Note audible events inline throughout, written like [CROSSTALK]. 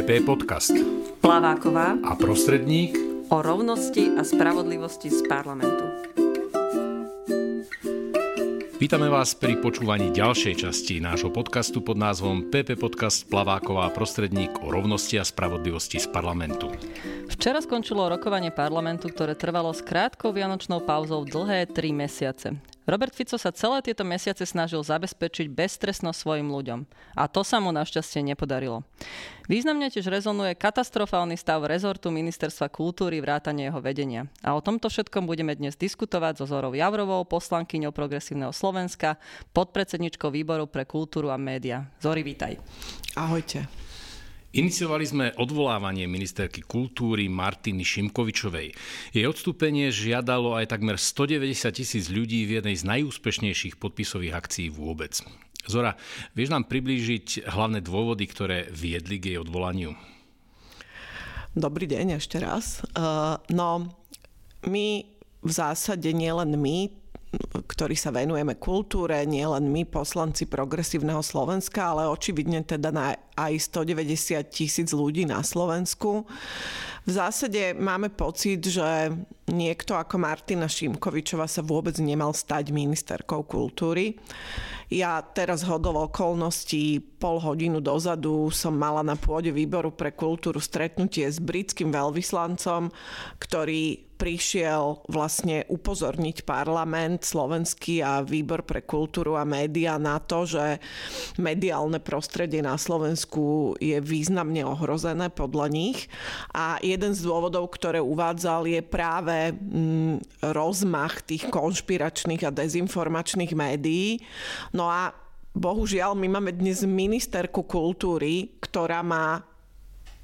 PP Podcast. Plaváková a prostredník o rovnosti a spravodlivosti z parlamentu. Vítame vás pri počúvaní ďalšej časti nášho podcastu pod názvom PP Podcast Plaváková a prostredník o rovnosti a spravodlivosti z parlamentu. Včera skončilo rokovanie parlamentu, ktoré trvalo s krátkou vianočnou pauzou dlhé tri mesiace. Robert Fico sa celé tieto mesiace snažil zabezpečiť beztrestnosť svojim ľuďom. A to sa mu našťastie nepodarilo. Významne tiež rezonuje katastrofálny stav rezortu Ministerstva kultúry vrátane jeho vedenia. A o tomto všetkom budeme dnes diskutovať so Zorou Javrovou, poslankyňou Progresívneho Slovenska, podpredsedničkou výboru pre kultúru a média. Zori, vítaj. Ahojte. Iniciovali sme odvolávanie ministerky kultúry Martiny Šimkovičovej. Jej odstúpenie žiadalo aj takmer 190 tisíc ľudí v jednej z najúspešnejších podpisových akcií vôbec. Zora, vieš nám priblížiť hlavné dôvody, ktoré viedli k jej odvolaniu? Dobrý deň ešte raz. Uh, no, my v zásade nielen my, ktorí sa venujeme kultúre, nielen my, poslanci progresívneho Slovenska, ale očividne teda na aj 190 tisíc ľudí na Slovensku. V zásade máme pocit, že niekto ako Martina Šimkovičová sa vôbec nemal stať ministerkou kultúry. Ja teraz hodol okolností pol hodinu dozadu som mala na pôde výboru pre kultúru stretnutie s britským veľvyslancom, ktorý prišiel vlastne upozorniť parlament slovenský a výbor pre kultúru a média na to, že mediálne prostredie na Slovensku je významne ohrozené podľa nich. A jeden z dôvodov, ktoré uvádzal, je práve mm, rozmach tých konšpiračných a dezinformačných médií. No a bohužiaľ, my máme dnes ministerku kultúry, ktorá má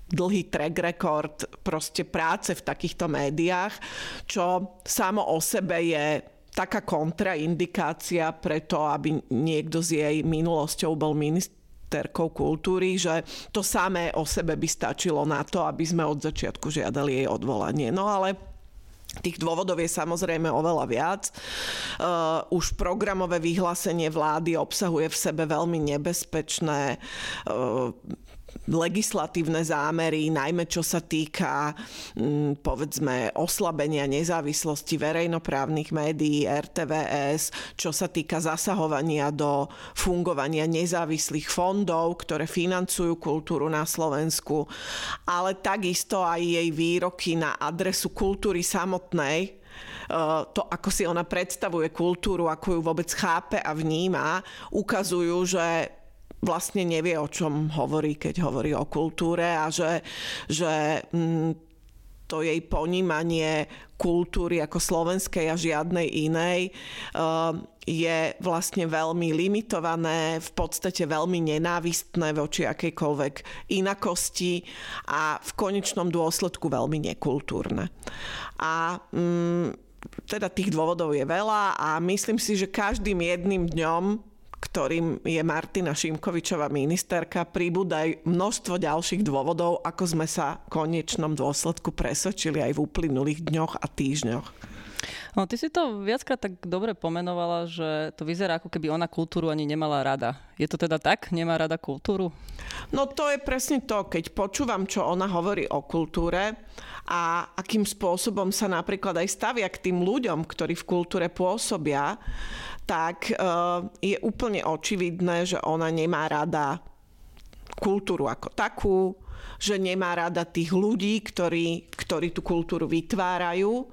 dlhý track record proste práce v takýchto médiách, čo samo o sebe je taká kontraindikácia pre to, aby niekto s jej minulosťou bol ministerkou kultúry, že to samé o sebe by stačilo na to, aby sme od začiatku žiadali jej odvolanie. No ale Tých dôvodov je samozrejme oveľa viac. Uh, už programové vyhlásenie vlády obsahuje v sebe veľmi nebezpečné uh, legislatívne zámery, najmä čo sa týka mm, povedzme oslabenia nezávislosti verejnoprávnych médií, RTVS, čo sa týka zasahovania do fungovania nezávislých fondov, ktoré financujú kultúru na Slovensku, ale takisto aj jej výroky na adresu kultúry samotnej, to, ako si ona predstavuje kultúru, ako ju vôbec chápe a vníma, ukazujú, že vlastne nevie, o čom hovorí, keď hovorí o kultúre a že, že mm, to jej ponímanie kultúry ako slovenskej a žiadnej inej uh, je vlastne veľmi limitované, v podstate veľmi nenávistné voči akejkoľvek inakosti a v konečnom dôsledku veľmi nekultúrne. A um, teda tých dôvodov je veľa a myslím si, že každým jedným dňom ktorým je Martina Šimkovičová ministerka, pribúda aj množstvo ďalších dôvodov, ako sme sa v konečnom dôsledku presvedčili aj v uplynulých dňoch a týždňoch. No, ty si to viackrát tak dobre pomenovala, že to vyzerá ako keby ona kultúru ani nemala rada. Je to teda tak? Nemá rada kultúru? No to je presne to, keď počúvam, čo ona hovorí o kultúre a akým spôsobom sa napríklad aj stavia k tým ľuďom, ktorí v kultúre pôsobia, tak eh, je úplne očividné, že ona nemá rada kultúru ako takú, že nemá rada tých ľudí, ktorí, ktorí tú kultúru vytvárajú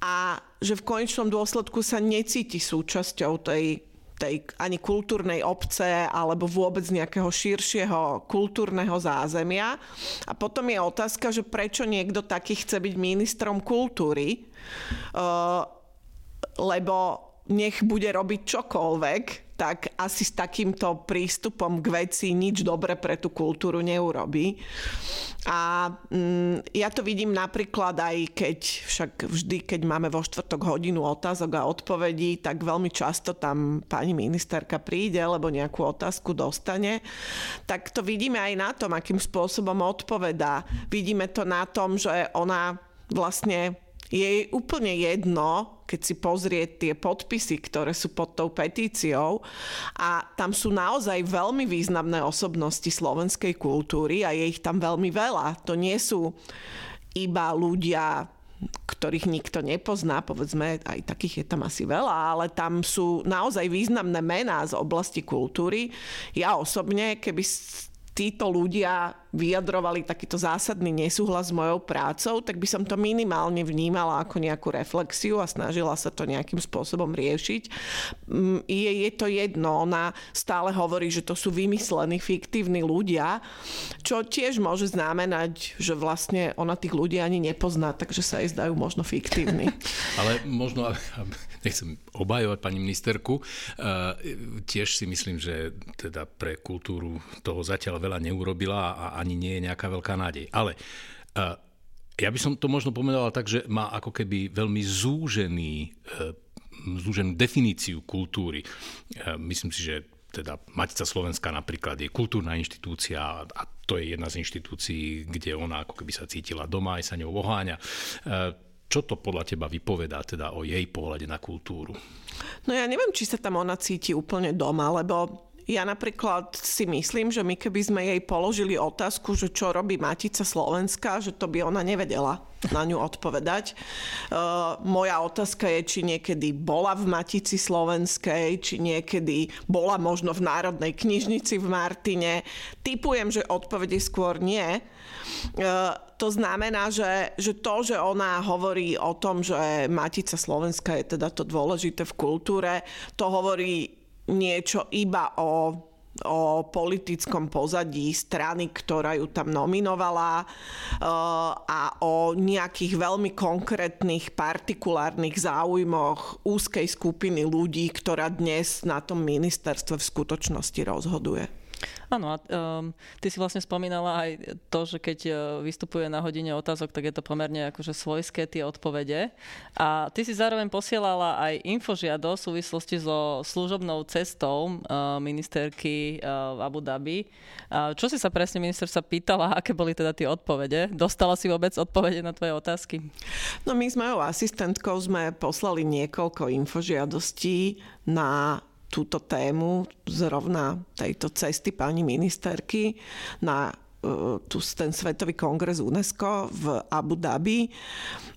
a že v konečnom dôsledku sa necíti súčasťou tej, tej ani kultúrnej obce alebo vôbec nejakého širšieho kultúrneho zázemia. A potom je otázka, že prečo niekto taký chce byť ministrom kultúry, uh, lebo nech bude robiť čokoľvek, tak asi s takýmto prístupom k veci nič dobre pre tú kultúru neurobí. A mm, ja to vidím napríklad aj keď, však vždy, keď máme vo štvrtok hodinu otázok a odpovedí, tak veľmi často tam pani ministerka príde, lebo nejakú otázku dostane. Tak to vidíme aj na tom, akým spôsobom odpovedá. Vidíme to na tom, že ona vlastne je úplne jedno, keď si pozrie tie podpisy, ktoré sú pod tou petíciou a tam sú naozaj veľmi významné osobnosti slovenskej kultúry a je ich tam veľmi veľa. To nie sú iba ľudia ktorých nikto nepozná, povedzme, aj takých je tam asi veľa, ale tam sú naozaj významné mená z oblasti kultúry. Ja osobne, keby títo ľudia vyjadrovali takýto zásadný nesúhlas s mojou prácou, tak by som to minimálne vnímala ako nejakú reflexiu a snažila sa to nejakým spôsobom riešiť. Mm, je, je to jedno, ona stále hovorí, že to sú vymyslení, fiktívni ľudia, čo tiež môže znamenať, že vlastne ona tých ľudí ani nepozná, takže sa jej zdajú možno fiktívni. [LAUGHS] Ale možno, nechcem obhajovať pani ministerku, e, tiež si myslím, že teda pre kultúru toho zatiaľ veľa neurobila a ani nie je nejaká veľká nádej. Ale uh, ja by som to možno pomenoval tak, že má ako keby veľmi zúžený, uh, zúženú definíciu kultúry. Myslím si, že teda Matica Slovenska napríklad je kultúrna inštitúcia a to je jedna z inštitúcií, kde ona ako keby sa cítila doma, aj sa ňou oháňa. Čo to podľa teba vypovedá teda o jej pohľade na kultúru? No ja neviem, či sa tam ona cíti úplne doma, lebo ja napríklad si myslím, že my keby sme jej položili otázku, že čo robí Matica Slovenska, že to by ona nevedela na ňu odpovedať. Uh, moja otázka je, či niekedy bola v Matici Slovenskej, či niekedy bola možno v Národnej knižnici v Martine. Typujem, že odpovede skôr nie. Uh, to znamená, že, že to, že ona hovorí o tom, že Matica Slovenska je teda to dôležité v kultúre, to hovorí niečo iba o o politickom pozadí strany, ktorá ju tam nominovala eh, a o nejakých veľmi konkrétnych partikulárnych záujmoch úzkej skupiny ľudí, ktorá dnes na tom ministerstve v skutočnosti rozhoduje. Áno, a um, ty si vlastne spomínala aj to, že keď uh, vystupuje na hodine otázok, tak je to pomerne akože svojské tie odpovede. A ty si zároveň posielala aj infožiado v súvislosti so služobnou cestou uh, ministerky uh, v Abu Dhabi. Uh, čo si sa presne ministerstva pýtala, [LAUGHS] aké boli teda tie odpovede? Dostala si vôbec odpovede na tvoje otázky? No my s mojou asistentkou sme poslali niekoľko infožiadostí na túto tému zrovna tejto cesty pani ministerky na e, tu ten Svetový kongres UNESCO v Abu Dhabi.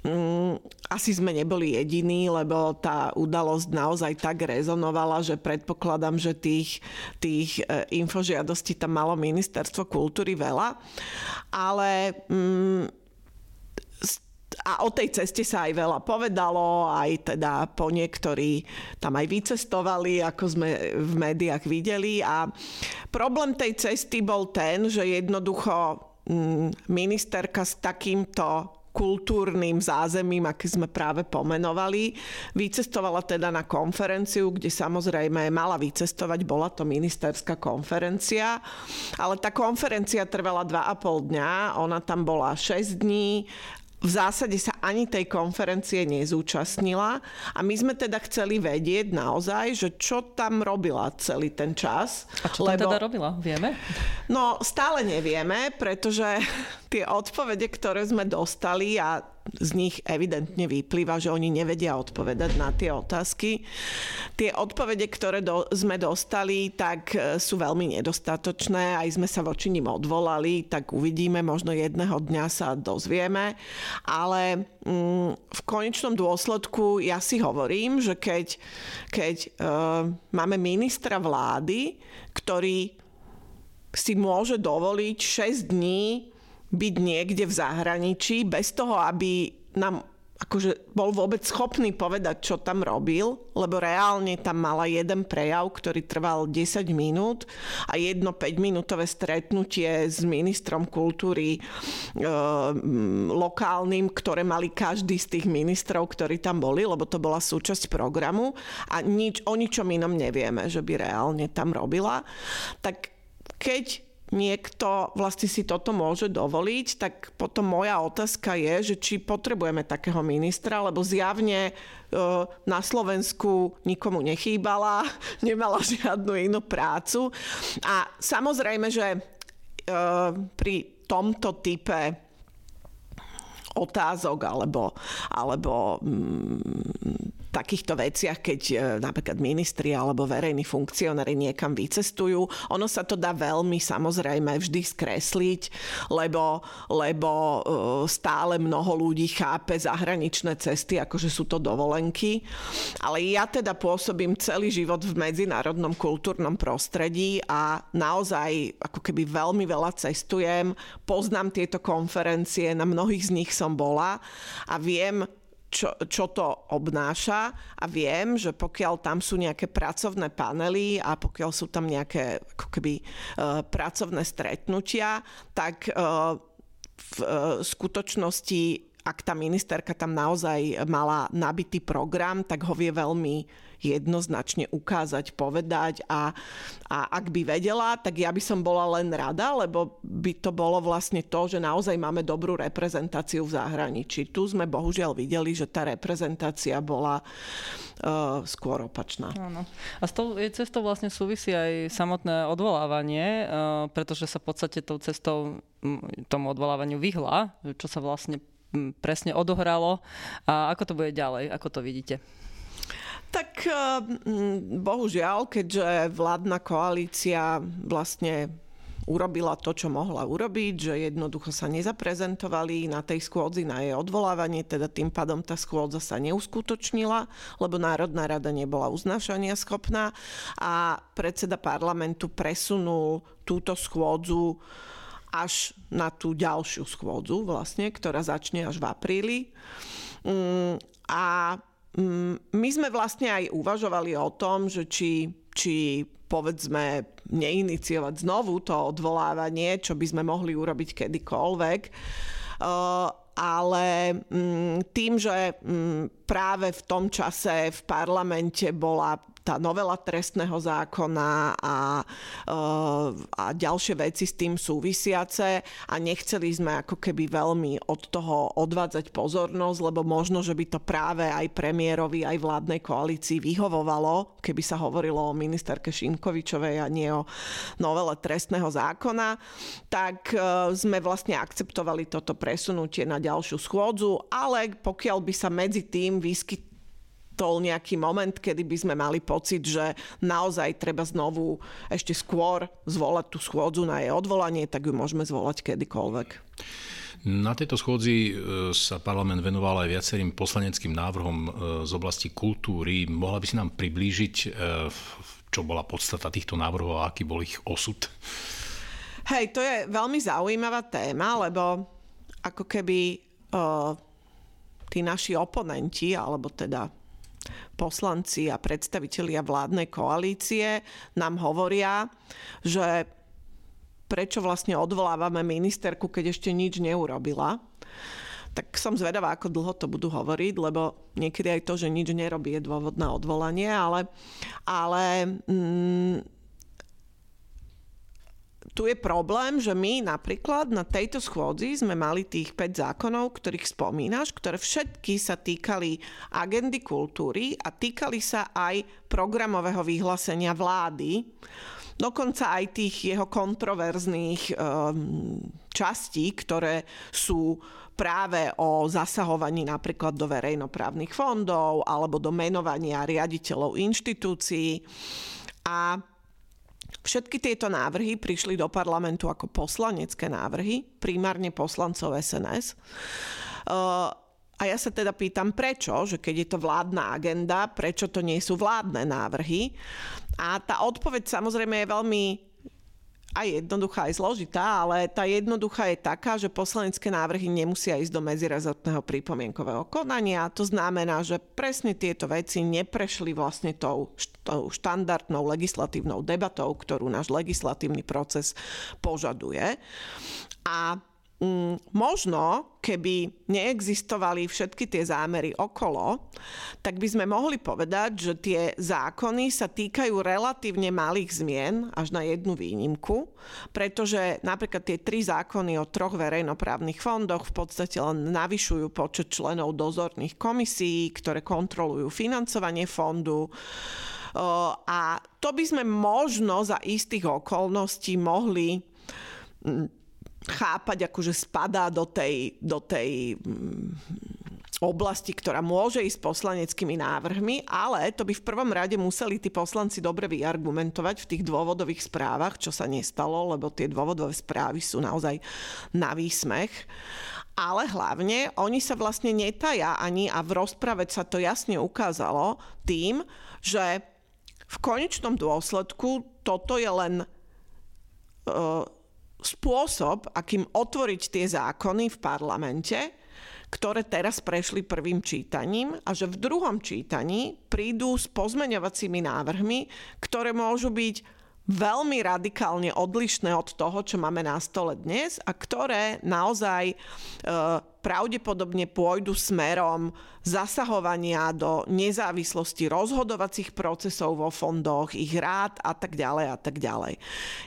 Mm, asi sme neboli jediní, lebo tá udalosť naozaj tak rezonovala, že predpokladám, že tých, tých e, infožiadostí tam malo ministerstvo kultúry veľa. Ale mm, a o tej ceste sa aj veľa povedalo, aj teda po niektorí tam aj vycestovali, ako sme v médiách videli. A problém tej cesty bol ten, že jednoducho mm, ministerka s takýmto kultúrnym zázemím, aké sme práve pomenovali. Vycestovala teda na konferenciu, kde samozrejme mala vycestovať, bola to ministerská konferencia, ale tá konferencia trvala 2,5 dňa, ona tam bola 6 dní v zásade sa ani tej konferencie nezúčastnila a my sme teda chceli vedieť naozaj, že čo tam robila celý ten čas. A čo tam lebo, teda robila? Vieme? No stále nevieme, pretože [LAUGHS] tie odpovede, ktoré sme dostali a z nich evidentne vyplýva, že oni nevedia odpovedať na tie otázky. Tie odpovede, ktoré do, sme dostali, tak e, sú veľmi nedostatočné. Aj sme sa voči nim odvolali, tak uvidíme, možno jedného dňa sa dozvieme. Ale mm, v konečnom dôsledku ja si hovorím, že keď, keď uh, máme ministra vlády, ktorý si môže dovoliť 6 dní byť niekde v zahraničí bez toho, aby nám akože bol vôbec schopný povedať, čo tam robil, lebo reálne tam mala jeden prejav, ktorý trval 10 minút a jedno 5-minútové stretnutie s ministrom kultúry e, lokálnym, ktoré mali každý z tých ministrov, ktorí tam boli, lebo to bola súčasť programu a nič, o ničom inom nevieme, že by reálne tam robila. Tak keď niekto vlastne si toto môže dovoliť, tak potom moja otázka je, že či potrebujeme takého ministra, lebo zjavne e, na Slovensku nikomu nechýbala, [LAUGHS] nemala žiadnu inú prácu. A samozrejme, že e, pri tomto type otázok alebo, alebo mm, takýchto veciach, keď e, napríklad ministri alebo verejní funkcionári niekam vycestujú. Ono sa to dá veľmi samozrejme vždy skresliť, lebo, lebo e, stále mnoho ľudí chápe zahraničné cesty, ako že sú to dovolenky. Ale ja teda pôsobím celý život v medzinárodnom kultúrnom prostredí a naozaj ako keby veľmi veľa cestujem, poznám tieto konferencie, na mnohých z nich som bola a viem, čo, čo to obnáša a viem, že pokiaľ tam sú nejaké pracovné panely a pokiaľ sú tam nejaké ako keby uh, pracovné stretnutia, tak uh, v uh, skutočnosti ak tá ministerka tam naozaj mala nabitý program, tak ho vie veľmi jednoznačne ukázať, povedať a, a ak by vedela, tak ja by som bola len rada, lebo by to bolo vlastne to, že naozaj máme dobrú reprezentáciu v zahraničí. Tu sme bohužiaľ videli, že tá reprezentácia bola uh, skôr opačná. Áno. A s tou cestou vlastne súvisí aj samotné odvolávanie, uh, pretože sa v podstate tou cestou tomu odvolávaniu vyhla, čo sa vlastne presne odohralo a ako to bude ďalej, ako to vidíte? Tak eh, bohužiaľ, keďže vládna koalícia vlastne urobila to, čo mohla urobiť, že jednoducho sa nezaprezentovali na tej schôdzi na jej odvolávanie, teda tým pádom tá schôdza sa neuskutočnila, lebo Národná rada nebola uznášania schopná a predseda parlamentu presunul túto schôdzu až na tú ďalšiu schôdzu vlastne, ktorá začne až v apríli. Mm, a Mm, my sme vlastne aj uvažovali o tom, že či, či povedzme neiniciovať znovu to odvolávanie, čo by sme mohli urobiť kedykoľvek. Uh, ale mm, tým, že mm, práve v tom čase v parlamente bola tá novela trestného zákona a, eh, a ďalšie veci s tým súvisiace a nechceli sme ako keby veľmi od toho odvádzať pozornosť, lebo možno, že by to práve aj premiérovi, aj vládnej koalícii vyhovovalo, keby sa hovorilo o ministerke Šimkovičovej a nie o novele trestného zákona, tak eh, sme vlastne akceptovali toto presunutie na ďalšiu schôdzu, ale pokiaľ by sa medzi tým vyskyt tol nejaký moment, kedy by sme mali pocit, že naozaj treba znovu ešte skôr zvolať tú schôdzu na jej odvolanie, tak ju môžeme zvolať kedykoľvek. Na tejto schôdzi e, sa parlament venoval aj viacerým poslaneckým návrhom e, z oblasti kultúry. Mohla by si nám priblížiť, e, čo bola podstata týchto návrhov a aký bol ich osud? Hej, to je veľmi zaujímavá téma, lebo ako keby tí naši oponenti, alebo teda poslanci a predstavitelia vládnej koalície nám hovoria, že prečo vlastne odvolávame ministerku, keď ešte nič neurobila. Tak som zvedavá, ako dlho to budú hovoriť, lebo niekedy aj to, že nič nerobí, je dôvod na odvolanie, ale, ale mm, tu je problém, že my napríklad na tejto schôdzi sme mali tých 5 zákonov, ktorých spomínaš, ktoré všetky sa týkali agendy kultúry a týkali sa aj programového vyhlásenia vlády, dokonca aj tých jeho kontroverzných um, častí, ktoré sú práve o zasahovaní napríklad do verejnoprávnych fondov alebo do menovania riaditeľov inštitúcií. A Všetky tieto návrhy prišli do parlamentu ako poslanecké návrhy, primárne poslancov SNS. Uh, a ja sa teda pýtam, prečo, že keď je to vládna agenda, prečo to nie sú vládne návrhy. A tá odpoveď samozrejme je veľmi aj jednoduchá, aj zložitá, ale tá jednoduchá je taká, že poslanecké návrhy nemusia ísť do medzirezortného pripomienkového konania. To znamená, že presne tieto veci neprešli vlastne tou, tou štandardnou legislatívnou debatou, ktorú náš legislatívny proces požaduje. A možno, keby neexistovali všetky tie zámery okolo, tak by sme mohli povedať, že tie zákony sa týkajú relatívne malých zmien, až na jednu výnimku, pretože napríklad tie tri zákony o troch verejnoprávnych fondoch v podstate len navyšujú počet členov dozorných komisí, ktoré kontrolujú financovanie fondu. A to by sme možno za istých okolností mohli mm, chápať, ako že spadá do tej, do tej mm, oblasti, ktorá môže ísť poslaneckými návrhmi, ale to by v prvom rade museli tí poslanci dobre vyargumentovať v tých dôvodových správach, čo sa nestalo, lebo tie dôvodové správy sú naozaj na výsmech. Ale hlavne oni sa vlastne netaja ani a v rozprave sa to jasne ukázalo tým, že v konečnom dôsledku toto je len uh, spôsob, akým otvoriť tie zákony v parlamente, ktoré teraz prešli prvým čítaním a že v druhom čítaní prídu s pozmeňovacími návrhmi, ktoré môžu byť veľmi radikálne odlišné od toho, čo máme na stole dnes a ktoré naozaj e, pravdepodobne pôjdu smerom zasahovania do nezávislosti rozhodovacích procesov vo fondoch, ich rád a tak ďalej a tak ďalej.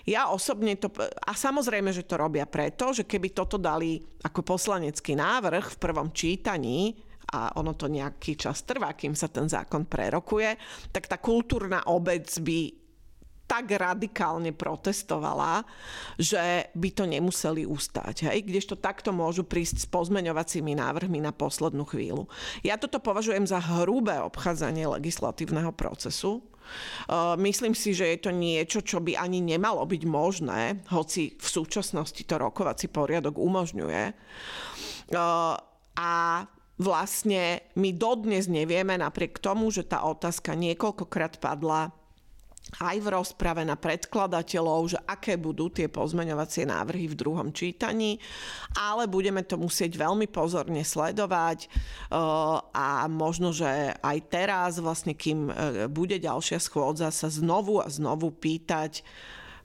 Ja osobne to, a samozrejme, že to robia preto, že keby toto dali ako poslanecký návrh v prvom čítaní, a ono to nejaký čas trvá, kým sa ten zákon prerokuje, tak tá kultúrna obec by tak radikálne protestovala, že by to nemuseli ustať. Hej? Kdežto takto môžu prísť s pozmeňovacími návrhmi na poslednú chvíľu. Ja toto považujem za hrubé obchádzanie legislatívneho procesu. Uh, myslím si, že je to niečo, čo by ani nemalo byť možné, hoci v súčasnosti to rokovací poriadok umožňuje. Uh, a vlastne my dodnes nevieme, napriek tomu, že tá otázka niekoľkokrát padla, aj v rozprave na predkladateľov, že aké budú tie pozmeňovacie návrhy v druhom čítaní, ale budeme to musieť veľmi pozorne sledovať eh, a možno, že aj teraz, vlastne kým eh, bude ďalšia schôdza, sa znovu a znovu pýtať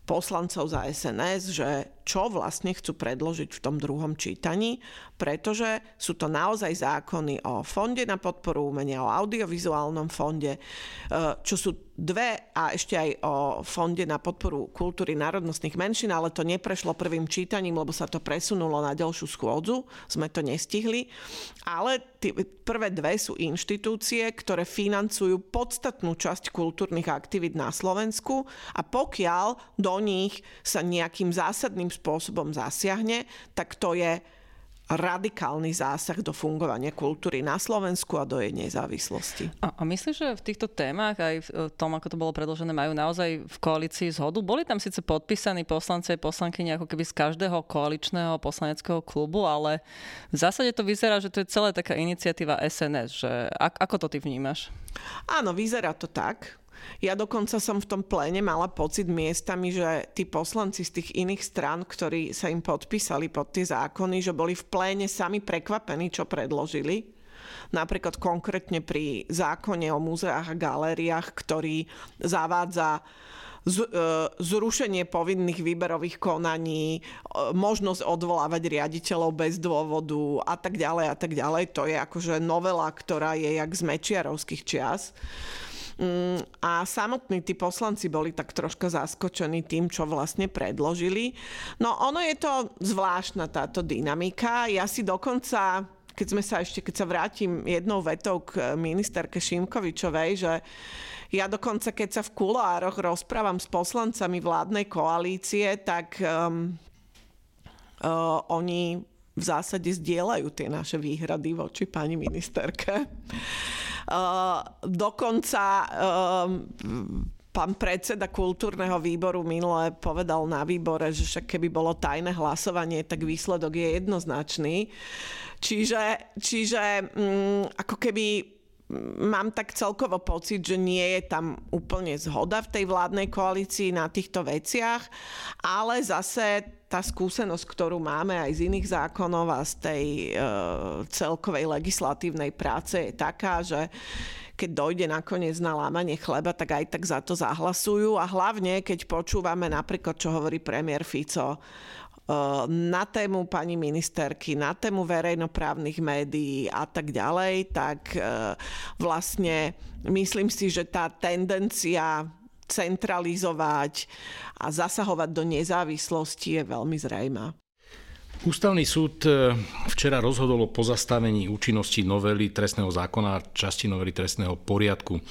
poslancov za SNS, že čo vlastne chcú predložiť v tom druhom čítaní, pretože sú to naozaj zákony o fonde na podporu umenia, o audiovizuálnom fonde, eh, čo sú dve a ešte aj o Fonde na podporu kultúry národnostných menšín, ale to neprešlo prvým čítaním, lebo sa to presunulo na ďalšiu schôdzu, sme to nestihli. Ale tie prvé dve sú inštitúcie, ktoré financujú podstatnú časť kultúrnych aktivít na Slovensku a pokiaľ do nich sa nejakým zásadným spôsobom zasiahne, tak to je radikálny zásah do fungovania kultúry na Slovensku a do jej nezávislosti. A, a myslíš, že v týchto témach aj v tom, ako to bolo predložené, majú naozaj v koalícii zhodu? Boli tam síce podpísaní poslanci a poslankyne ako keby z každého koaličného poslaneckého klubu, ale v zásade to vyzerá, že to je celá taká iniciatíva SNS. Že, ako to ty vnímaš? Áno, vyzerá to tak. Ja dokonca som v tom pléne mala pocit miestami, že tí poslanci z tých iných strán, ktorí sa im podpísali pod tie zákony, že boli v pléne sami prekvapení, čo predložili. Napríklad konkrétne pri zákone o múzeách a galériách, ktorý zavádza e, zrušenie povinných výberových konaní, e, možnosť odvolávať riaditeľov bez dôvodu a tak ďalej a tak ďalej. To je akože novela, ktorá je jak z mečiarovských čias. Mm, a samotní tí poslanci boli tak troška zaskočení tým, čo vlastne predložili. No ono je to zvláštna táto dynamika. Ja si dokonca keď sme sa ešte, keď sa vrátim jednou vetou k ministerke Šimkovičovej, že ja dokonca, keď sa v kulároch rozprávam s poslancami vládnej koalície, tak um, uh, oni v zásade zdieľajú tie naše výhrady voči pani ministerke. Uh, dokonca um, pán predseda kultúrneho výboru minule povedal na výbore, že však keby bolo tajné hlasovanie, tak výsledok je jednoznačný. Čiže, čiže um, ako keby mám tak celkovo pocit, že nie je tam úplne zhoda v tej vládnej koalícii na týchto veciach, ale zase tá skúsenosť, ktorú máme aj z iných zákonov a z tej e, celkovej legislatívnej práce je taká, že keď dojde nakoniec na lámanie chleba, tak aj tak za to zahlasujú. A hlavne, keď počúvame napríklad, čo hovorí premiér Fico na tému pani ministerky, na tému verejnoprávnych médií a tak ďalej, tak vlastne myslím si, že tá tendencia centralizovať a zasahovať do nezávislosti je veľmi zrejmá. Ústavný súd e, včera rozhodol o pozastavení účinnosti novely trestného zákona, časti novely trestného poriadku.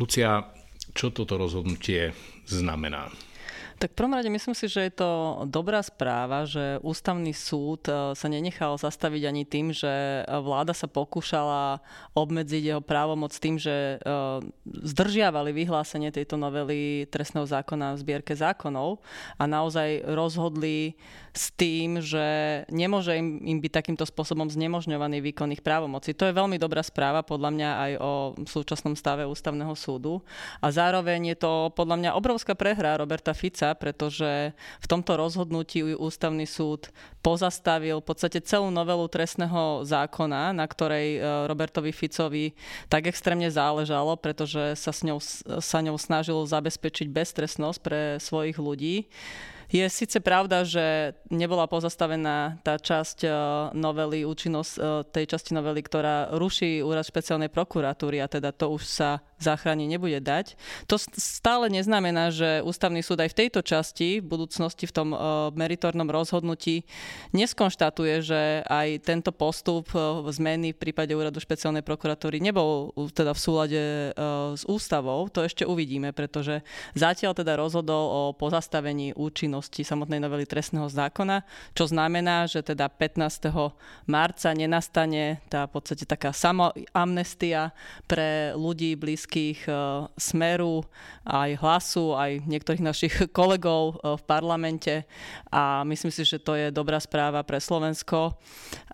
Lucia, čo toto rozhodnutie znamená? Tak v prvom rade myslím si, že je to dobrá správa, že ústavný súd e, sa nenechal zastaviť ani tým, že vláda sa pokúšala obmedziť jeho právomoc tým, že e, zdržiavali vyhlásenie tejto novely trestného zákona v zbierke zákonov a naozaj rozhodli s tým, že nemôže im, im byť takýmto spôsobom znemožňovaný výkon ich právomoci. To je veľmi dobrá správa podľa mňa aj o súčasnom stave ústavného súdu a zároveň je to podľa mňa obrovská prehra Roberta Fica, pretože v tomto rozhodnutí ústavný súd pozastavil v podstate celú novelu trestného zákona, na ktorej e, Robertovi Ficovi tak extrémne záležalo, pretože sa, s ňou, sa ňou snažil zabezpečiť beztrestnosť pre svojich ľudí. Je síce pravda, že nebola pozastavená tá časť e, novely, účinnosť e, tej časti novely, ktorá ruší úrad špeciálnej prokuratúry a teda to už sa záchrane nebude dať. To stále neznamená, že ústavný súd aj v tejto časti v budúcnosti v tom e, meritornom rozhodnutí neskonštatuje, že aj tento postup zmeny v prípade úradu špeciálnej prokuratúry nebol teda v súlade s ústavou. To ešte uvidíme, pretože zatiaľ teda rozhodol o pozastavení účinnosti účinnosti samotnej novely trestného zákona, čo znamená, že teda 15. marca nenastane tá v podstate taká samoamnestia pre ľudí blízkych e, Smeru, aj hlasu, aj niektorých našich [LAUGHS] kolegov e, v parlamente a myslím si, že to je dobrá správa pre Slovensko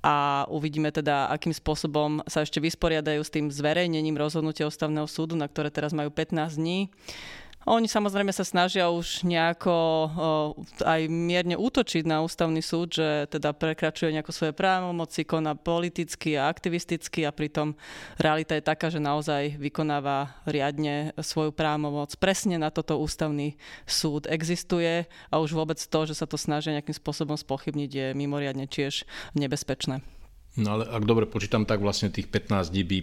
a uvidíme teda, akým spôsobom sa ešte vysporiadajú s tým zverejnením rozhodnutia ústavného súdu, na ktoré teraz majú 15 dní. Oni samozrejme sa snažia už nejako aj mierne útočiť na ústavný súd, že teda prekračuje nejako svoje právomoci, koná politicky a aktivisticky a pritom realita je taká, že naozaj vykonáva riadne svoju právomoc. Presne na toto ústavný súd existuje a už vôbec to, že sa to snažia nejakým spôsobom spochybniť, je mimoriadne tiež nebezpečné. No ale ak dobre počítam, tak vlastne tých 15 dní by,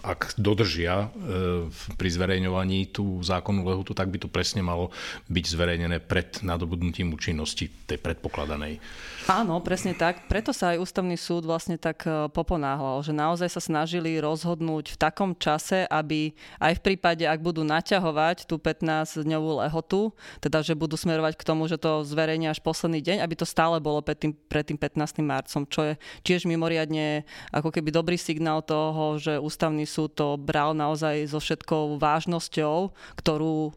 ak dodržia e, pri zverejňovaní tú zákonnú lehutu, tak by to presne malo byť zverejnené pred nadobudnutím účinnosti tej predpokladanej. Áno, presne tak. Preto sa aj ústavný súd vlastne tak e, poponáhľal, že naozaj sa snažili rozhodnúť v takom čase, aby aj v prípade, ak budú naťahovať tú 15-dňovú lehotu, teda že budú smerovať k tomu, že to zverejnia až posledný deň, aby to stále bolo pred tým, pred tým 15. marcom, čo je tiež mimoriadne ako keby dobrý signál toho, že ústavný súd to bral naozaj so všetkou vážnosťou, ktorú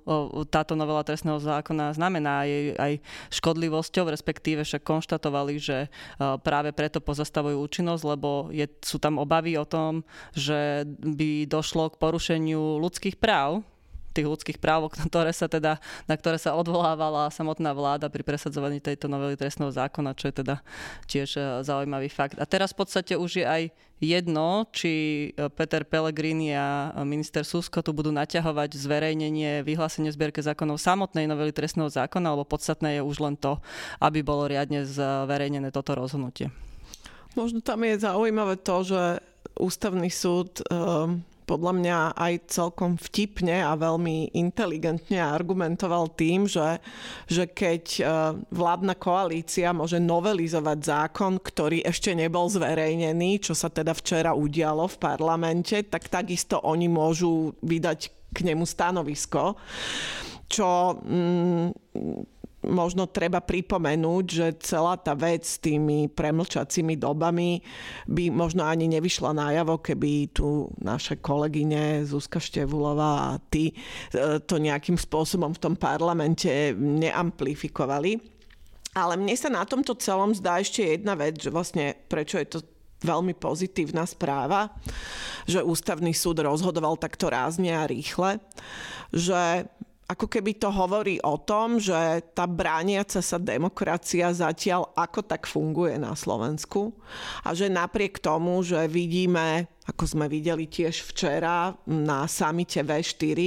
táto novela trestného zákona znamená aj, aj škodlivosťou, respektíve však konštatovali, že práve preto pozastavujú účinnosť, lebo je, sú tam obavy o tom, že by došlo k porušeniu ľudských práv tých ľudských práv, [LAUGHS] ktoré sa teda, na ktoré sa odvolávala samotná vláda pri presadzovaní tejto novely trestného zákona, čo je teda tiež e, zaujímavý fakt. A teraz v podstate už je aj jedno, či e, Peter Pellegrini a minister Susko tu budú naťahovať zverejnenie, vyhlásenie zbierke zákonov samotnej novely trestného zákona, alebo podstatné je už len to, aby bolo riadne zverejnené toto rozhodnutie. Možno tam je zaujímavé to, že ústavný súd um podľa mňa aj celkom vtipne a veľmi inteligentne argumentoval tým, že, že keď e, vládna koalícia môže novelizovať zákon, ktorý ešte nebol zverejnený, čo sa teda včera udialo v parlamente, tak takisto oni môžu vydať k nemu stanovisko, čo mm, možno treba pripomenúť, že celá tá vec s tými premlčacími dobami by možno ani nevyšla najavo, keby tu naše kolegyne Zuzka Števulová a ty e, to nejakým spôsobom v tom parlamente neamplifikovali. Ale mne sa na tomto celom zdá ešte jedna vec, že vlastne prečo je to veľmi pozitívna správa, že ústavný súd rozhodoval takto rázne a rýchle, že ako keby to hovorí o tom, že tá brániaca sa demokracia zatiaľ ako tak funguje na Slovensku a že napriek tomu, že vidíme ako sme videli tiež včera na samite V4,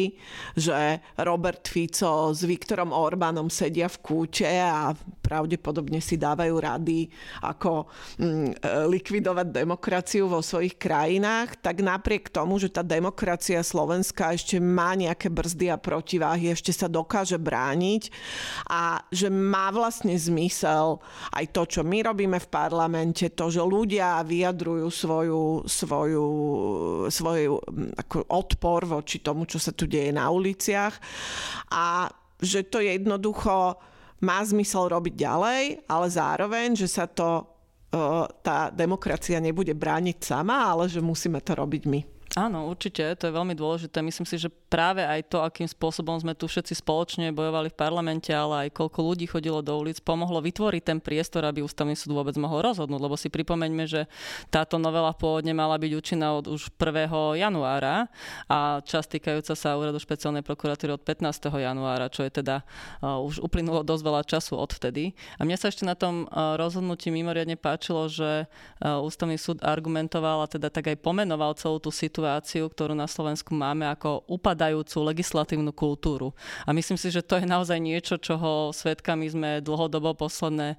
že Robert Fico s Viktorom Orbánom sedia v kúte a pravdepodobne si dávajú rady, ako mm, likvidovať demokraciu vo svojich krajinách, tak napriek tomu, že tá demokracia Slovenska ešte má nejaké brzdy a protiváhy, ešte sa dokáže brániť a že má vlastne zmysel aj to, čo my robíme v parlamente, to, že ľudia vyjadrujú svoju, svoju svoj ako odpor voči tomu, čo sa tu deje na uliciach a že to jednoducho má zmysel robiť ďalej, ale zároveň, že sa to tá demokracia nebude brániť sama, ale že musíme to robiť my. Áno, určite, to je veľmi dôležité. Myslím si, že práve aj to, akým spôsobom sme tu všetci spoločne bojovali v parlamente, ale aj koľko ľudí chodilo do ulic, pomohlo vytvoriť ten priestor, aby ústavný súd vôbec mohol rozhodnúť. Lebo si pripomeňme, že táto novela pôvodne mala byť účinná od už 1. januára a čas týkajúca sa úradu špeciálnej prokuratúry od 15. januára, čo je teda uh, už uplynulo dosť veľa času odvtedy. A mne sa ešte na tom uh, rozhodnutí mimoriadne páčilo, že uh, ústavný súd argumentoval a teda tak aj pomenoval celú tú situáciu, ktorú na Slovensku máme ako upad upadajúcu legislatívnu kultúru. A myslím si, že to je naozaj niečo, čoho svetkami sme dlhodobo posledné e,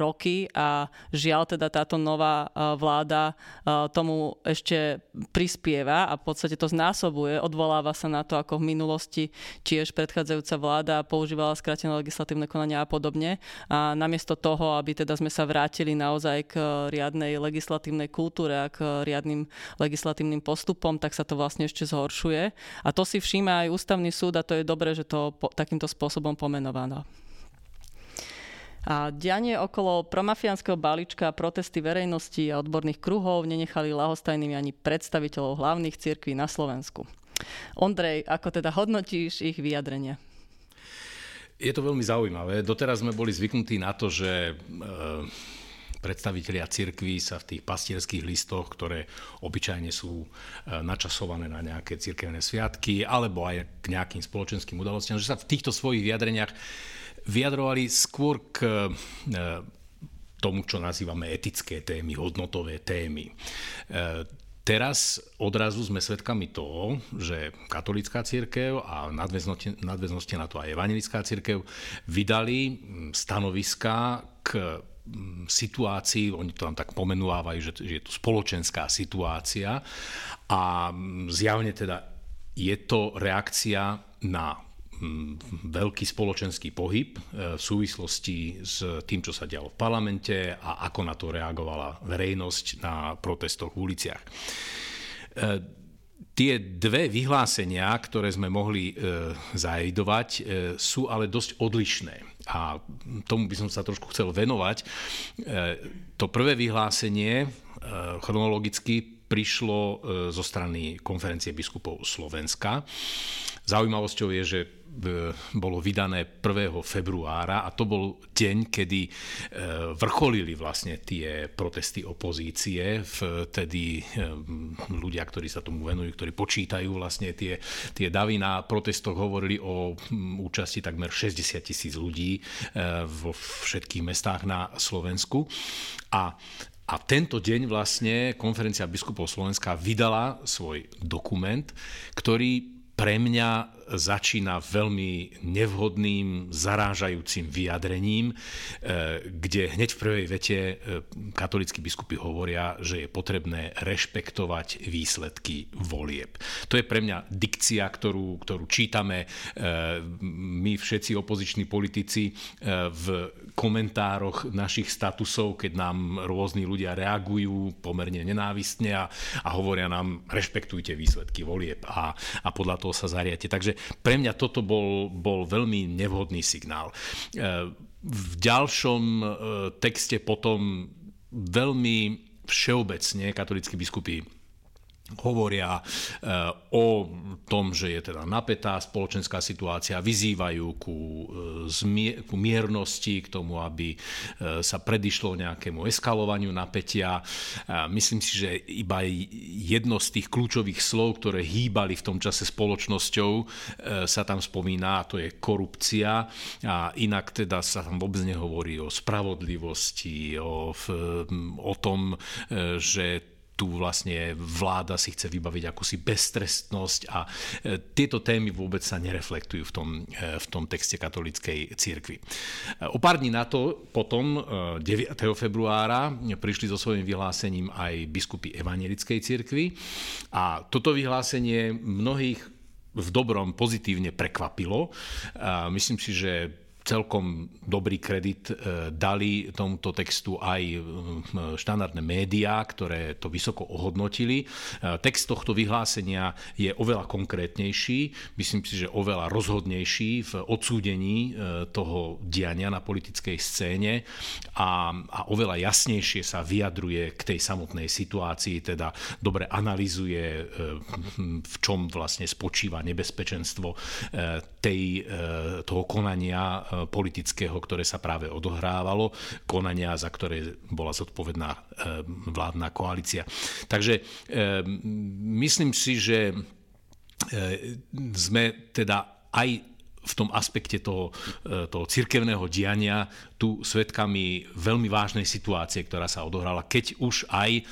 roky a žiaľ teda táto nová e, vláda e, tomu ešte prispieva a v podstate to znásobuje, odvoláva sa na to, ako v minulosti tiež predchádzajúca vláda používala skratené legislatívne konania a podobne. A namiesto toho, aby teda sme sa vrátili naozaj k riadnej legislatívnej kultúre a k riadnym legislatívnym postupom, tak sa to vlastne ešte zhoršuje. A to si všíma aj ústavný súd a to je dobré, že to po, takýmto spôsobom pomenovaná. A dianie okolo promafiánskeho balíčka a protesty verejnosti a odborných kruhov nenechali lahostajnými ani predstaviteľov hlavných cirkví na Slovensku. Ondrej, ako teda hodnotíš ich vyjadrenia? Je to veľmi zaujímavé. Doteraz sme boli zvyknutí na to, že e, predstavitelia cirkví sa v tých pastierských listoch, ktoré obyčajne sú e, načasované na nejaké cirkevné sviatky alebo aj k nejakým spoločenským udalostiam, že sa v týchto svojich vyjadreniach vyjadrovali skôr k e, tomu, čo nazývame etické témy, hodnotové témy. E, Teraz odrazu sme svedkami toho, že katolická církev a nadväznosti, na to aj evangelická církev vydali stanoviska k Mm, situácii, oni to tam tak pomenúvajú, že, že je to spoločenská situácia a mm, zjavne teda je to reakcia na mm, veľký spoločenský pohyb e, v súvislosti s tým, čo sa dialo v parlamente a ako na to reagovala verejnosť na protestoch v uliciach. E, Tie dve vyhlásenia, ktoré sme mohli e, zaevidovať, sú ale dosť odlišné. A tomu by som sa trošku chcel venovať. E, to prvé vyhlásenie e, chronologicky prišlo e, zo strany konferencie biskupov Slovenska. Zaujímavosťou je, že bolo vydané 1. februára a to bol deň, kedy e, vrcholili vlastne tie protesty opozície. Vtedy e, ľudia, ktorí sa tomu venujú, ktorí počítajú vlastne tie, tie davy na protestoch, hovorili o účasti takmer 60 tisíc ľudí e, vo všetkých mestách na Slovensku. A a tento deň vlastne konferencia biskupov Slovenska vydala svoj dokument, ktorý pre mňa začína veľmi nevhodným, zarážajúcim vyjadrením, e, kde hneď v prvej vete e, katolíckí biskupy hovoria, že je potrebné rešpektovať výsledky volieb. To je pre mňa dikcia, ktorú, ktorú čítame e, my všetci opoziční politici v komentároch našich statusov, keď nám rôzni ľudia reagujú pomerne nenávistne a, a hovoria nám, rešpektujte výsledky volieb a, a podľa toho sa zariate. Takže pre mňa toto bol, bol veľmi nevhodný signál. E, v ďalšom e, texte potom veľmi všeobecne katolíckí biskupy hovoria eh, o tom, že je teda napätá spoločenská situácia, vyzývajú ku, eh, ku miernosti, k tomu, aby eh, sa predišlo nejakému eskalovaniu napätia. Myslím si, že iba jedno z tých kľúčových slov, ktoré hýbali v tom čase spoločnosťou, sa tam spomína, a to je korupcia. A inak teda sa tam vôbec nehovorí o spravodlivosti, o, o tom, že tu vlastne vláda si chce vybaviť akúsi beztrestnosť a e, tieto témy vôbec sa nereflektujú v tom, e, v tom texte katolíckej církvy. E, o pár dní na to potom, 9. februára, prišli so svojím vyhlásením aj biskupy evangelickej církvy a toto vyhlásenie mnohých v dobrom pozitívne prekvapilo. Myslím si, že celkom dobrý kredit e, dali tomuto textu aj e, štandardné médiá, ktoré to vysoko ohodnotili. E, text tohto vyhlásenia je oveľa konkrétnejší, myslím si, že oveľa rozhodnejší v odsúdení toho diania na politickej scéne a, a oveľa jasnejšie sa vyjadruje k tej samotnej situácii, teda dobre analizuje, v čom vlastne spočíva nebezpečenstvo tej, toho konania politického, ktoré sa práve odohrávalo, konania, za ktoré bola zodpovedná e, vládna koalícia. Takže e, myslím si, že e, sme teda aj v tom aspekte toho, toho cirkevného diania tu svetkami veľmi vážnej situácie, ktorá sa odohrala, keď už aj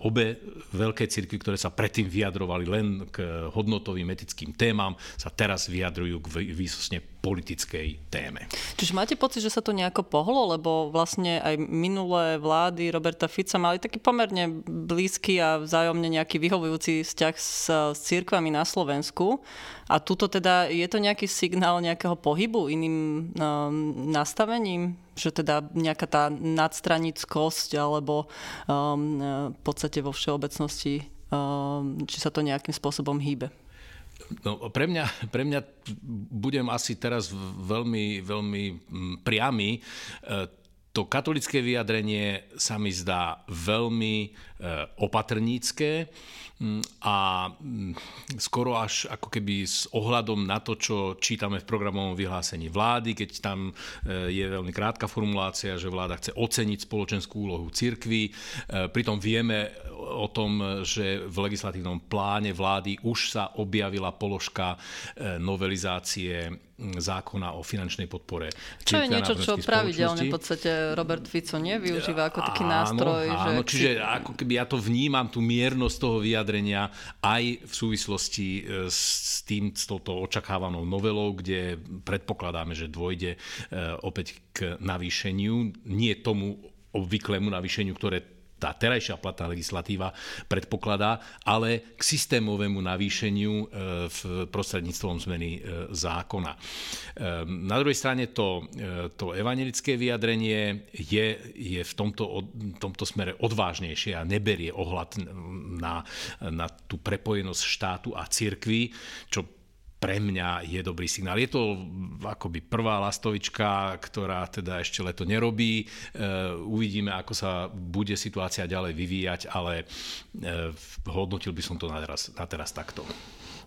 obe veľké cirkvy, ktoré sa predtým vyjadrovali len k hodnotovým etickým témam, sa teraz vyjadrujú k výsosne politickej téme. Čiže máte pocit, že sa to nejako pohlo, lebo vlastne aj minulé vlády Roberta Fica mali taký pomerne blízky a vzájomne nejaký vyhovujúci vzťah s, s církvami na Slovensku. A tuto teda je to nejaký signál nejakého pohybu iným um, nastavením? Že teda nejaká tá nadstranickosť alebo um, v podstate vo všeobecnosti, um, či sa to nejakým spôsobom hýbe? No, pre, mňa, pre mňa budem asi teraz veľmi, veľmi mm, priamy. E, to katolické vyjadrenie sa mi zdá veľmi opatrnícke mm, a mm, skoro až ako keby s ohľadom na to, čo čítame v programovom vyhlásení vlády, keď tam e, je veľmi krátka formulácia, že vláda chce oceniť spoločenskú úlohu cirkvy. Pritom vieme o tom, že v legislatívnom pláne vlády už sa objavila položka e, novelizácie zákona o finančnej podpore. Čo je niečo, čo pravidelne v podstate Robert Fico nevyužíva ako taký áno, nástroj. Áno, že... čiže ako keby ja to vnímam, tú miernosť toho vyjadrenia aj v súvislosti e, s tým, s touto očakávanou novelou, kde predpokladáme, že dôjde e, opäť k navýšeniu, nie tomu obvyklému navýšeniu, ktoré tá terajšia platná legislatíva predpokladá, ale k systémovému navýšeniu e, v prostredníctvom zmeny e, zákona. E, na druhej strane to, to evangelické vyjadrenie je, je v tomto, tomto smere odvážnejšie a neberie ohľad na, na tú prepojenosť štátu a cirkvy, čo pre mňa je dobrý signál. Je to akoby prvá lastovička, ktorá teda ešte leto nerobí. E, uvidíme, ako sa bude situácia ďalej vyvíjať, ale e, hodnotil by som to na teraz, na teraz takto.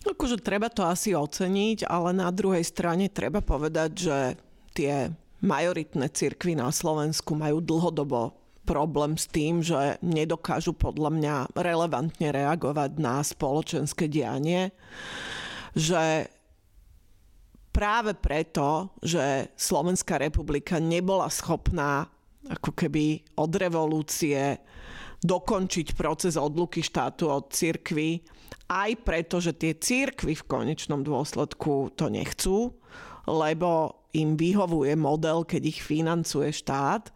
Akože treba to asi oceniť, ale na druhej strane treba povedať, že tie majoritné cirkvy na Slovensku majú dlhodobo problém s tým, že nedokážu podľa mňa relevantne reagovať na spoločenské dianie že práve preto, že Slovenská republika nebola schopná ako keby od revolúcie dokončiť proces odluky štátu od cirkvy, aj preto, že tie cirkvy v konečnom dôsledku to nechcú, lebo im vyhovuje model, keď ich financuje štát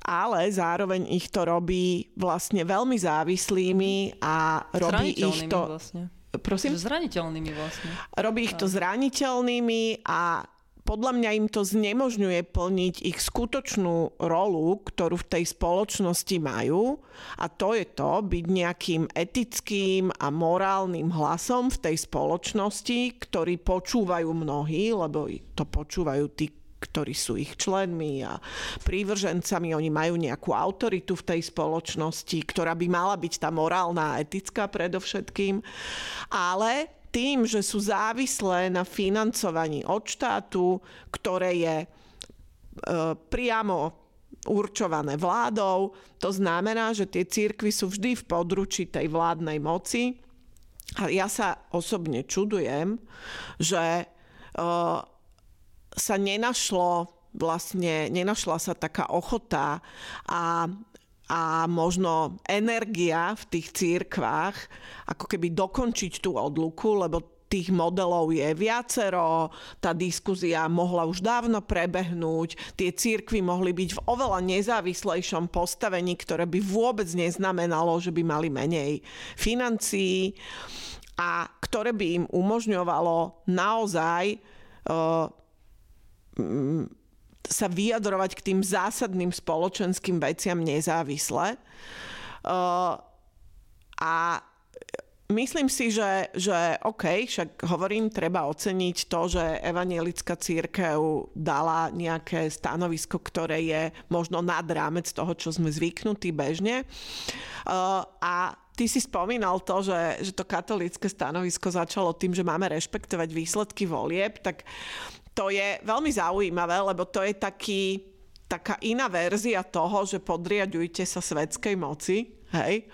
ale zároveň ich to robí vlastne veľmi závislými a robí ich to... Vlastne Prosím? Zraniteľnými vlastne. Robí ich to zraniteľnými a podľa mňa im to znemožňuje plniť ich skutočnú rolu, ktorú v tej spoločnosti majú a to je to byť nejakým etickým a morálnym hlasom v tej spoločnosti, ktorý počúvajú mnohí, lebo to počúvajú tí, ktorí sú ich členmi a prívržencami, oni majú nejakú autoritu v tej spoločnosti, ktorá by mala byť tá morálna a etická predovšetkým. Ale tým, že sú závislé na financovaní od štátu, ktoré je e, priamo určované vládou. To znamená, že tie církvy sú vždy v područí tej vládnej moci. A ja sa osobne čudujem, že e, sa nenašlo vlastne, nenašla sa taká ochota a a možno energia v tých církvách, ako keby dokončiť tú odluku, lebo tých modelov je viacero, tá diskuzia mohla už dávno prebehnúť, tie církvy mohli byť v oveľa nezávislejšom postavení, ktoré by vôbec neznamenalo, že by mali menej financií a ktoré by im umožňovalo naozaj uh, sa vyjadrovať k tým zásadným spoločenským veciam nezávisle. A Myslím si, že, že OK, však hovorím, treba oceniť to, že evanielická církev dala nejaké stanovisko, ktoré je možno nad rámec toho, čo sme zvyknutí bežne. Uh, a ty si spomínal to, že, že to katolické stanovisko začalo tým, že máme rešpektovať výsledky volieb, tak to je veľmi zaujímavé, lebo to je taký, taká iná verzia toho, že podriadujte sa svetskej moci Hej.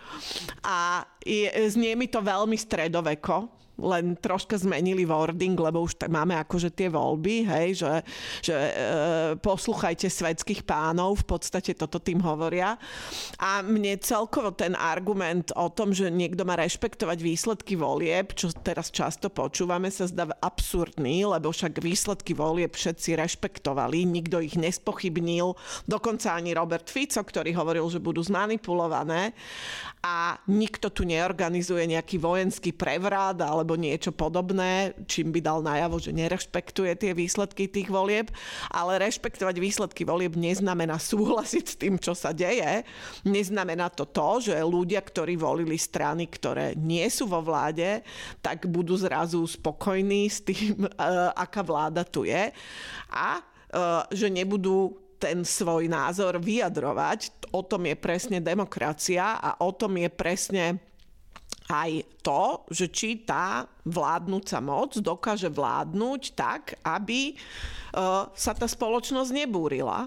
A je, znie mi to veľmi stredoveko, len troška zmenili wording, lebo už tak máme akože tie voľby, hej, že, že e, posluchajte svetských pánov, v podstate toto tým hovoria. A mne celkovo ten argument o tom, že niekto má rešpektovať výsledky volieb, čo teraz často počúvame, sa zdá absurdný, lebo však výsledky volieb všetci rešpektovali, nikto ich nespochybnil, dokonca ani Robert Fico, ktorý hovoril, že budú zmanipulované a nikto tu neorganizuje nejaký vojenský prevrat alebo niečo podobné, čím by dal najavo, že nerešpektuje tie výsledky tých volieb, ale rešpektovať výsledky volieb neznamená súhlasiť s tým, čo sa deje. Neznamená to to, že ľudia, ktorí volili strany, ktoré nie sú vo vláde, tak budú zrazu spokojní s tým, [LAUGHS] aká vláda tu je a že nebudú ten svoj názor vyjadrovať. O tom je presne demokracia a o tom je presne aj to, že či tá vládnúca moc dokáže vládnuť tak, aby uh, sa tá spoločnosť nebúrila.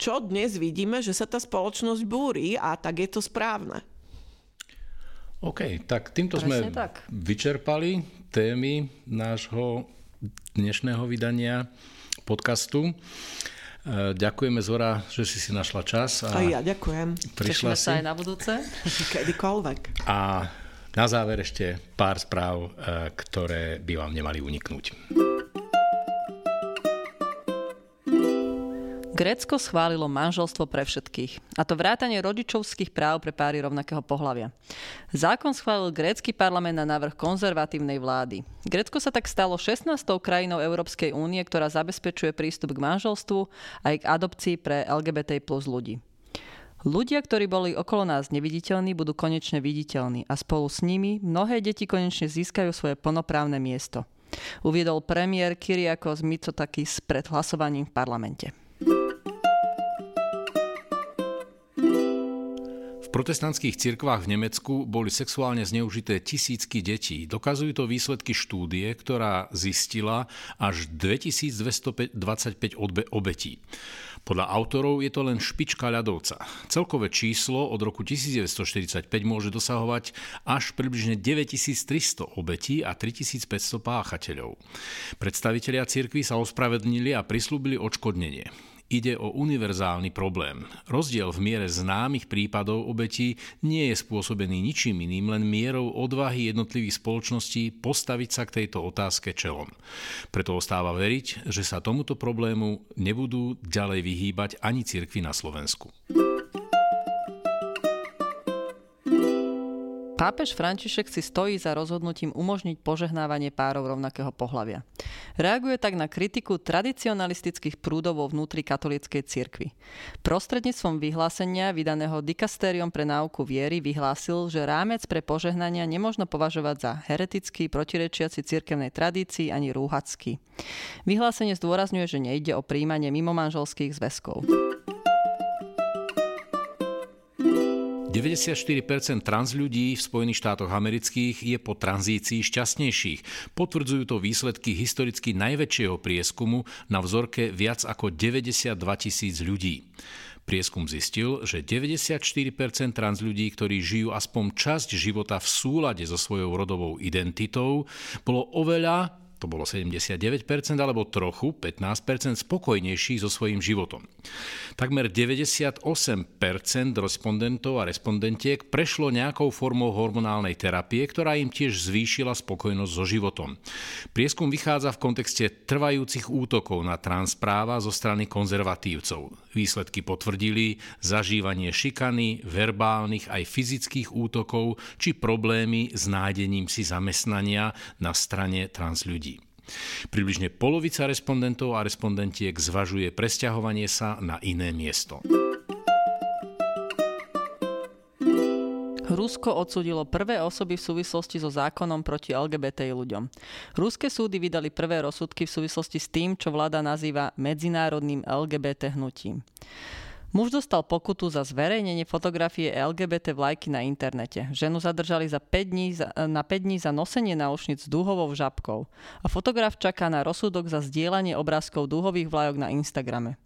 Čo dnes vidíme, že sa tá spoločnosť búri a tak je to správne. OK, tak týmto Presne sme tak. vyčerpali témy nášho dnešného vydania podcastu. Eh, ďakujeme Zora, že si si našla čas. A, a ja ďakujem. Prišla si. sa aj na budúce. [LAUGHS] Kedykoľvek. A na záver ešte pár správ, eh, ktoré by vám nemali uniknúť. Grécko schválilo manželstvo pre všetkých, a to vrátanie rodičovských práv pre páry rovnakého pohľavia. Zákon schválil grécky parlament na návrh konzervatívnej vlády. Grécko sa tak stalo 16. krajinou Európskej únie, ktorá zabezpečuje prístup k manželstvu aj k adopcii pre LGBT plus ľudí. Ľudia, ktorí boli okolo nás neviditeľní, budú konečne viditeľní a spolu s nimi mnohé deti konečne získajú svoje plnoprávne miesto. Uviedol premiér Kyriakos Mitsotakis pred hlasovaním v parlamente. Protestantských cirkvách v Nemecku boli sexuálne zneužité tisícky detí. Dokazujú to výsledky štúdie, ktorá zistila až 2225 obetí. Podľa autorov je to len špička ľadovca. Celkové číslo od roku 1945 môže dosahovať až približne 9300 obetí a 3500 páchateľov. Predstavitelia cirkvy sa ospravedlnili a prislúbili odškodnenie. Ide o univerzálny problém. Rozdiel v miere známych prípadov obetí nie je spôsobený ničím iným, len mierou odvahy jednotlivých spoločností postaviť sa k tejto otázke čelom. Preto ostáva veriť, že sa tomuto problému nebudú ďalej vyhýbať ani cirkvi na Slovensku. Pápež František si stojí za rozhodnutím umožniť požehnávanie párov rovnakého pohľavia. Reaguje tak na kritiku tradicionalistických prúdov vo vnútri katolíckej cirkvi. Prostredníctvom vyhlásenia vydaného dikastériom pre náuku viery vyhlásil, že rámec pre požehnania nemôžno považovať za heretický, protirečiaci cirkevnej tradícii ani rúhacký. Vyhlásenie zdôrazňuje, že nejde o príjmanie mimomanželských zväzkov. 94% trans ľudí v Spojených štátoch amerických je po tranzícii šťastnejších. Potvrdzujú to výsledky historicky najväčšieho prieskumu na vzorke viac ako 92 tisíc ľudí. Prieskum zistil, že 94% trans ľudí, ktorí žijú aspoň časť života v súlade so svojou rodovou identitou, bolo oveľa to bolo 79%, alebo trochu 15% spokojnejší so svojím životom. Takmer 98% respondentov a respondentiek prešlo nejakou formou hormonálnej terapie, ktorá im tiež zvýšila spokojnosť so životom. Prieskum vychádza v kontexte trvajúcich útokov na transpráva zo strany konzervatívcov. Výsledky potvrdili zažívanie šikany, verbálnych aj fyzických útokov či problémy s nájdením si zamestnania na strane trans ľudí. Približne polovica respondentov a respondentiek zvažuje presťahovanie sa na iné miesto. Rusko odsudilo prvé osoby v súvislosti so zákonom proti LGBT ľuďom. Ruské súdy vydali prvé rozsudky v súvislosti s tým, čo vláda nazýva medzinárodným LGBT hnutím. Muž dostal pokutu za zverejnenie fotografie LGBT vlajky na internete. Ženu zadržali za 5 dní za, na 5 dní za nosenie náušnic s dúhovou žabkou. A fotograf čaká na rozsudok za zdieľanie obrázkov dúhových vlajok na Instagrame.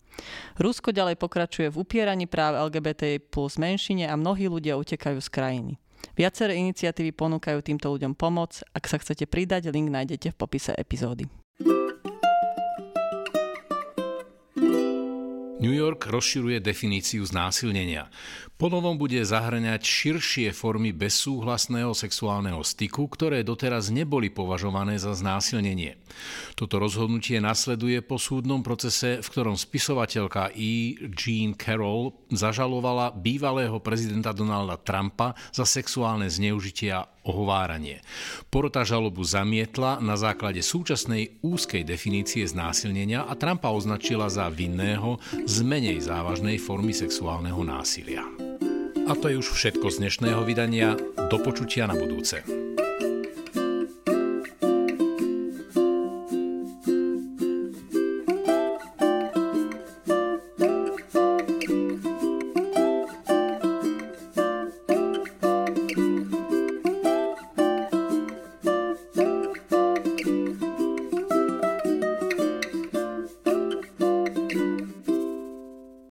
Rusko ďalej pokračuje v upieraní práv LGBT plus menšine a mnohí ľudia utekajú z krajiny. Viaceré iniciatívy ponúkajú týmto ľuďom pomoc. Ak sa chcete pridať, link nájdete v popise epizódy. New York rozširuje definíciu znásilnenia. Ponovom bude zahrňať širšie formy bezsúhlasného sexuálneho styku, ktoré doteraz neboli považované za znásilnenie. Toto rozhodnutie nasleduje po súdnom procese, v ktorom spisovateľka E. Jean Carroll zažalovala bývalého prezidenta Donalda Trumpa za sexuálne zneužitia ohováranie. Porota žalobu zamietla na základe súčasnej úzkej definície znásilnenia a Trumpa označila za vinného z menej závažnej formy sexuálneho násilia. A to je už všetko z dnešného vydania. Do počutia na budúce.